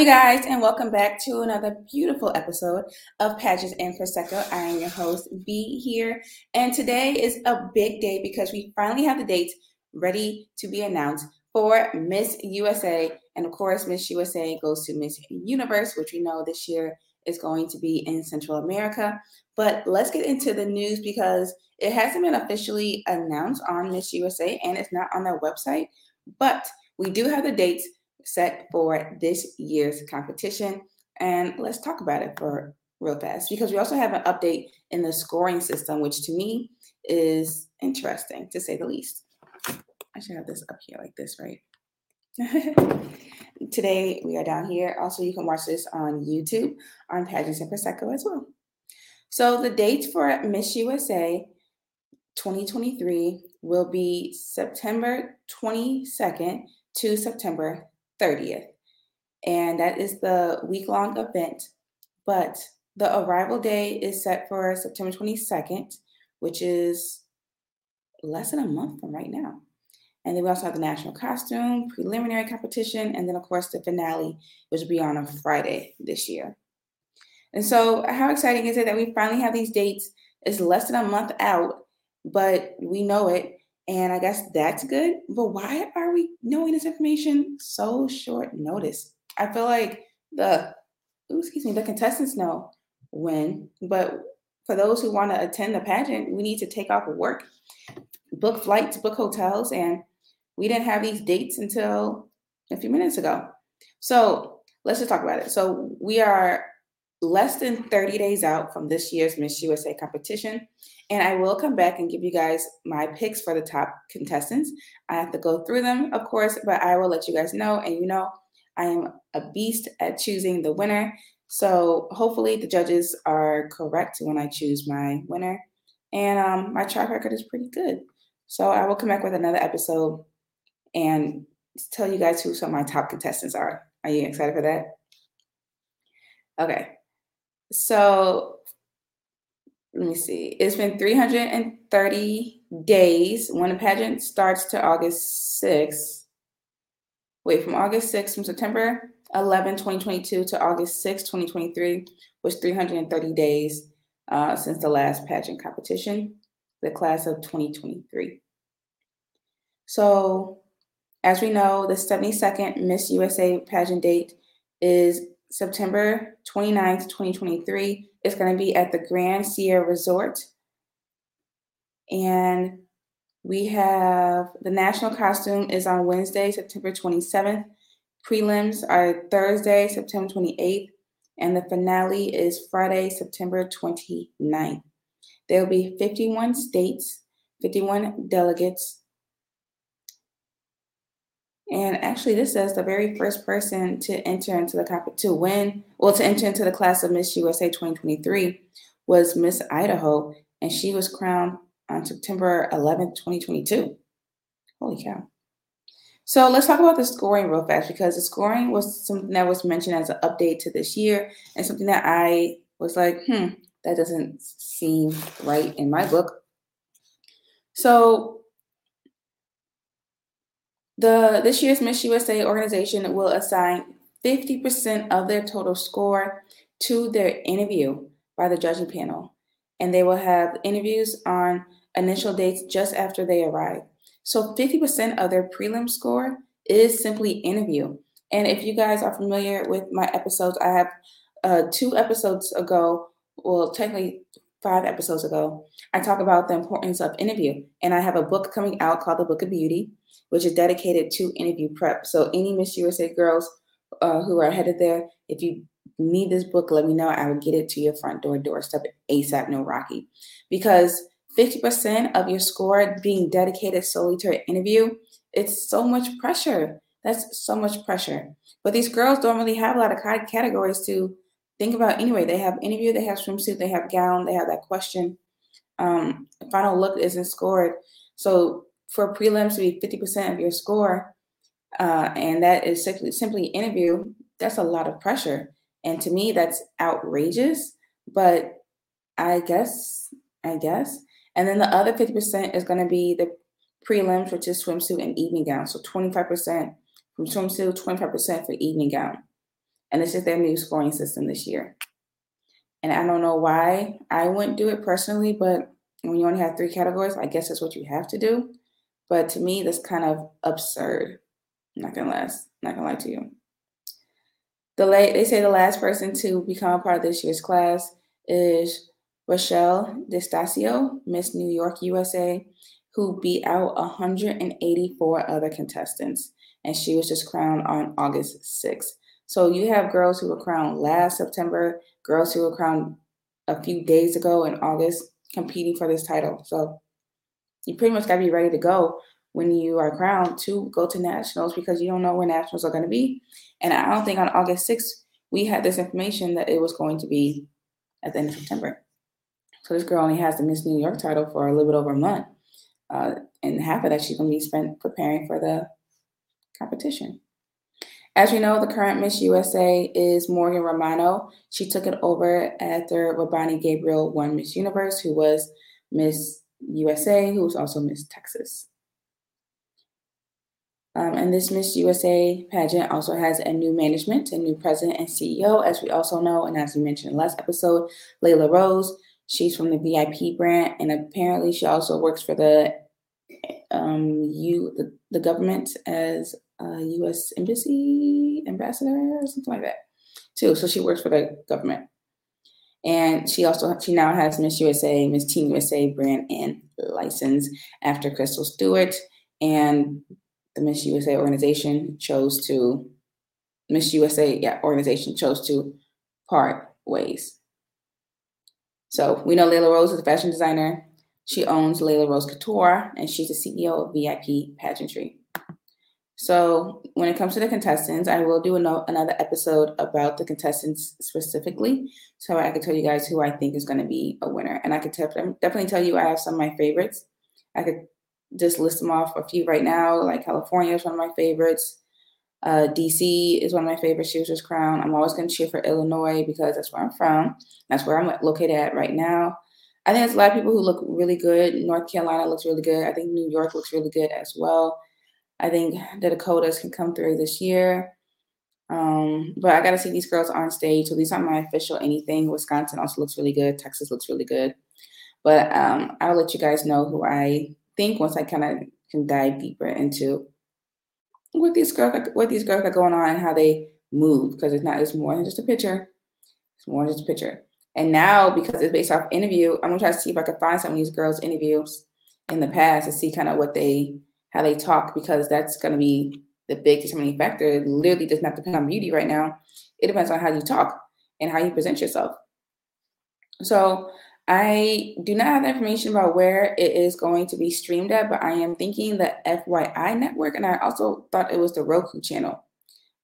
You guys, and welcome back to another beautiful episode of Pageants and Prosecco. I am your host, B here, and today is a big day because we finally have the dates ready to be announced for Miss USA. And of course, Miss USA goes to Miss Universe, which we know this year is going to be in Central America. But let's get into the news because it hasn't been officially announced on Miss USA and it's not on their website. But we do have the dates set for this year's competition. And let's talk about it for real fast because we also have an update in the scoring system, which to me is interesting to say the least. I should have this up here like this, right? Today we are down here. Also, you can watch this on YouTube on Pageants and Prosecco as well. So the dates for Miss USA 2023 will be September 22nd to September 30th. And that is the week long event. But the arrival day is set for September 22nd, which is less than a month from right now. And then we also have the national costume, preliminary competition, and then, of course, the finale, which will be on a Friday this year. And so, how exciting is it that we finally have these dates? It's less than a month out, but we know it. And I guess that's good. But why are we knowing this information so short notice? I feel like the ooh, excuse me, the contestants know when, but for those who want to attend the pageant, we need to take off of work, book flights, book hotels, and we didn't have these dates until a few minutes ago. So let's just talk about it. So we are less than 30 days out from this year's Miss USA competition. And I will come back and give you guys my picks for the top contestants. I have to go through them, of course, but I will let you guys know. And you know, I am a beast at choosing the winner. So hopefully the judges are correct when I choose my winner. And um, my track record is pretty good. So I will come back with another episode and tell you guys who some of my top contestants are. Are you excited for that? Okay. So let me see. It's been 330 days when the pageant starts to August 6th. Wait, from August 6th, from September 11, 2022 to August 6, 2023 was 330 days uh, since the last pageant competition, the class of 2023. So, as we know, the 72nd Miss USA pageant date is September 29th, 2023. It's going to be at the Grand Sierra Resort. And we have the national costume is on Wednesday, September 27th. Prelims are Thursday, September 28th. And the finale is Friday, September 29th. There will be 51 states, 51 delegates, and actually, this says the very first person to enter into the comp to win, well, to enter into the class of Miss USA 2023 was Miss Idaho, and she was crowned on September 11th, 2022. Holy cow. So let's talk about the scoring real fast because the scoring was something that was mentioned as an update to this year and something that I was like, hmm, that doesn't seem right in my book. So the this year's Miss USA organization will assign 50% of their total score to their interview by the judging panel, and they will have interviews on initial dates just after they arrive. So 50% of their prelim score is simply interview. And if you guys are familiar with my episodes, I have uh, two episodes ago, well, technically five episodes ago, I talk about the importance of interview. And I have a book coming out called The Book of Beauty which is dedicated to interview prep. So, any Miss USA girls uh, who are headed there, if you need this book, let me know. I will get it to your front door doorstep ASAP, no Rocky. Because 50% of your score being dedicated solely to an interview, it's so much pressure. That's so much pressure. But these girls don't really have a lot of categories to think about anyway. They have interview, they have swimsuit, they have gown, they have that question. Um, final look isn't scored. So for prelims to be 50% of your score, uh, and that is simply, simply interview, that's a lot of pressure. And to me, that's outrageous. But I guess, I guess. And then the other 50% is going to be the prelims, which is swimsuit and evening gown. So 25% from swimsuit, 25% for evening gown. And this is their new scoring system this year. And I don't know why I wouldn't do it personally, but when you only have three categories, I guess that's what you have to do. But to me, that's kind of absurd. I'm not gonna last, not gonna lie to you. The late they say the last person to become a part of this year's class is Rochelle Distacio, Miss New York USA, who beat out 184 other contestants, and she was just crowned on August 6th. So you have girls who were crowned last September, girls who were crowned a few days ago in August, competing for this title. So you pretty much got to be ready to go when you are crowned to go to nationals because you don't know when nationals are going to be. And I don't think on August 6th we had this information that it was going to be at the end of September. So this girl only has the Miss New York title for a little bit over a month. Uh, and half of that she's going to be spent preparing for the competition. As we know, the current Miss USA is Morgan Romano. She took it over after R'Bonney Gabriel won Miss Universe, who was Miss USA, who was also Miss Texas. Um, and this Miss USA pageant also has a new management, a new president and CEO, as we also know. And as we mentioned in the last episode, Laylah Rose, she's from the VIP brand, and apparently she also works for the um, you the, the government as a U.S. embassy ambassador or something like that, too. So she works for the government, and she also she now has Miss USA, Miss Teen USA brand and license after Crystle Stewart and the Miss USA organization chose to Miss USA yeah, organization chose to part ways. So we know Laylah Rose is a fashion designer. She owns Laylah Rose Couture, and she's the CEO of VIP Pageantry. So when it comes to the contestants, I will do another episode about the contestants specifically, so I can tell you guys who I think is going to be a winner. And I could definitely tell you I have some of my favorites. I could just list them off a few right now. Like California is one of my favorites. Uh, DC is one of my favorites. She was just crowned. I'm always going to cheer for Illinois because that's where I'm from. That's where I'm located at right now. I think there's a lot of people who look really good. North Carolina looks really good. I think New York looks really good as well. I think the Dakotas can come through this year. Um, but I got to see these girls on stage. So these aren't my official anything. Wisconsin also looks really good. Texas looks really good. But um, I'll let you guys know who I think once I kind of can dive deeper into what these girls what these girls are going on and how they move because it's not it's more than just a picture. It's more than just a picture. And now because it's based off interview, I'm gonna try to see if I can find some of these girls' interviews in the past to see kind of what they how they talk because that's gonna be the big determining factor. It literally does not depend on beauty right now. It depends on how you talk and how you present yourself. So I do not have information about where it is going to be streamed at, but I am thinking the FYI network, and I also thought it was the Roku channel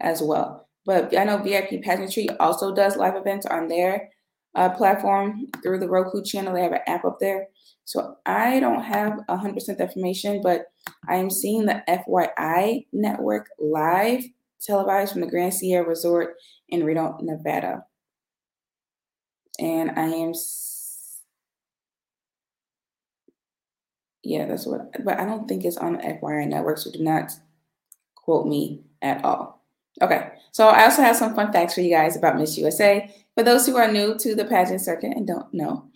as well. But I know VIP Pageantry also does live events on their uh, platform through the Roku channel. They have an app up there. So I don't have 100% information, but I am seeing the FYI network live televised from the Grand Sierra Resort in Reno, Nevada. And I am Yeah, that's what, but I don't think it's on the FYI Network, so do not quote me at all. Okay, so I also have some fun facts for you guys about Miss USA. For those who are new to the pageant circuit and don't know,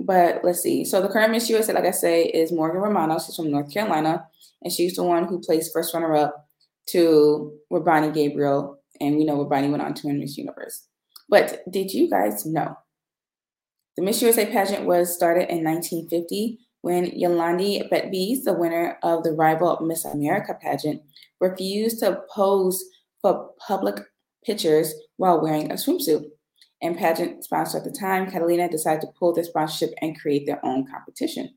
but let's see. So the current Miss USA, like I say, is Morgan Romano. She's from North Carolina, and she's the one who placed first runner up to R'Bonney Gabriel, and we know R'Bonney went on to win Miss Universe. But did you guys know the Miss USA pageant was started in 1950 when Yolande Betbeze, the winner of the rival Miss America pageant, refused to pose for public pictures while wearing a swimsuit. And pageant sponsor at the time, Catalina, decided to pull their sponsorship and create their own competition.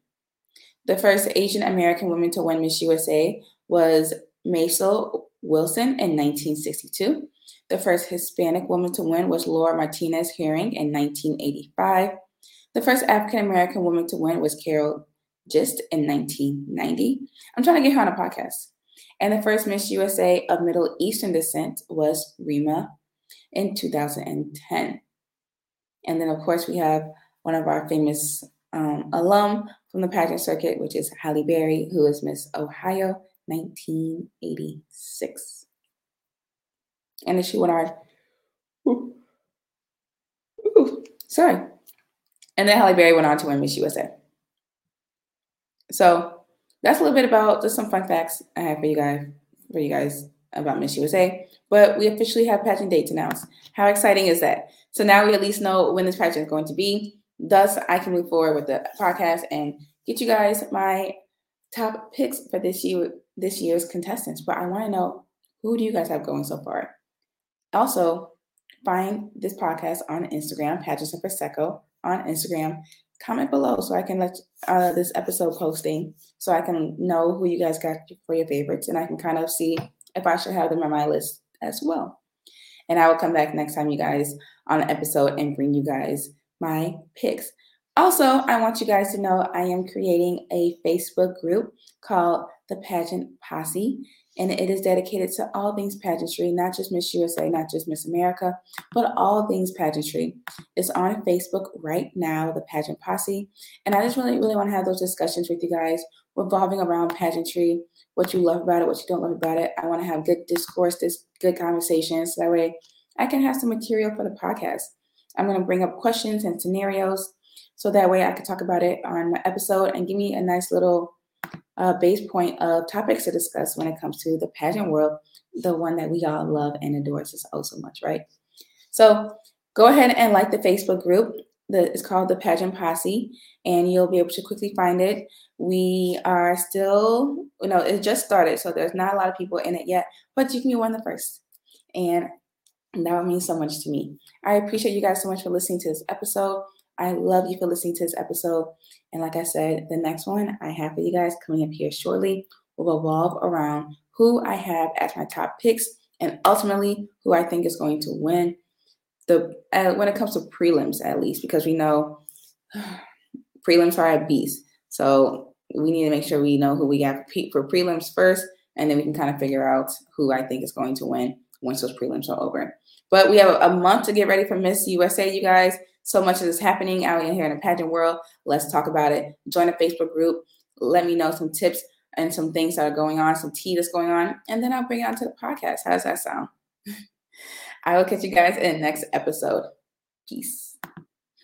The first Asian American woman to win Miss USA was Macel Wilson in 1962. The first Hispanic woman to win was Laura Martinez Herring in 1985. The first African American woman to win was Carole Gist in 1990. I'm trying to get her on a podcast. And the first Miss USA of Middle Eastern descent was Rima in 2010. And then, of course, we have one of our famous um, alum from the pageant circuit, which is Halle Berry, who is Miss Ohio 1986. And then she won our Ooh. Ooh, sorry. And then Halle Berry went on to win Miss USA. So that's a little bit about just some fun facts I have for you guys for you guys about Miss USA. But we officially have pageant dates announced. How exciting is that? So now we at least know when this pageant is going to be. Thus, I can move forward with the podcast and get you guys my top picks for this year this year's contestants. But I want to know who do you guys have going so far? Also, find this podcast on Instagram, Pageants and Prosecco on Instagram. Comment below so I can let uh, this episode posting so I can know who you guys got for your favorites and I can kind of see if I should have them on my list as well. And I will come back next time, you guys, on an episode and bring you guys my picks. Also, I want you guys to know I am creating a Facebook group called the Pageant Posse and it is dedicated to all things pageantry, not just Miss USA, not just Miss America, but all things pageantry. It's on Facebook right now, the Pageant Posse, and I just really, really want to have those discussions with you guys revolving around pageantry, what you love about it, what you don't love about it. I want to have good discourse, this good conversations, so that way I can have some material for the podcast. I'm going to bring up questions and scenarios so that way I can talk about it on my episode and give me a nice little uh, base point of topics to discuss when it comes to the pageant world, the one that we all love and adore just oh so much, right? So go ahead and like the Facebook group. The, it's called the Pageant Posse, and you'll be able to quickly find it. We are still, you know, it just started, so there's not a lot of people in it yet, but you can be one of the first. And that would mean so much to me. I appreciate you guys so much for listening to this episode. I love you for listening to this episode. And like I said, the next one I have for you guys coming up here shortly will revolve around who I have as my top picks and ultimately who I think is going to win the uh, when it comes to prelims at least because we know prelims are a beast. So we need to make sure we know who we got for prelims first, and then we can kind of figure out who I think is going to win once those prelims are over. But we have a month to get ready for Miss USA, you guys. So much is happening out here in the pageant world. Let's talk about it. Join a Facebook group. Let me know some tips and some things that are going on, some tea that's going on, and then I'll bring it onto the podcast. How does that sound? I will catch you guys in the next episode. Peace.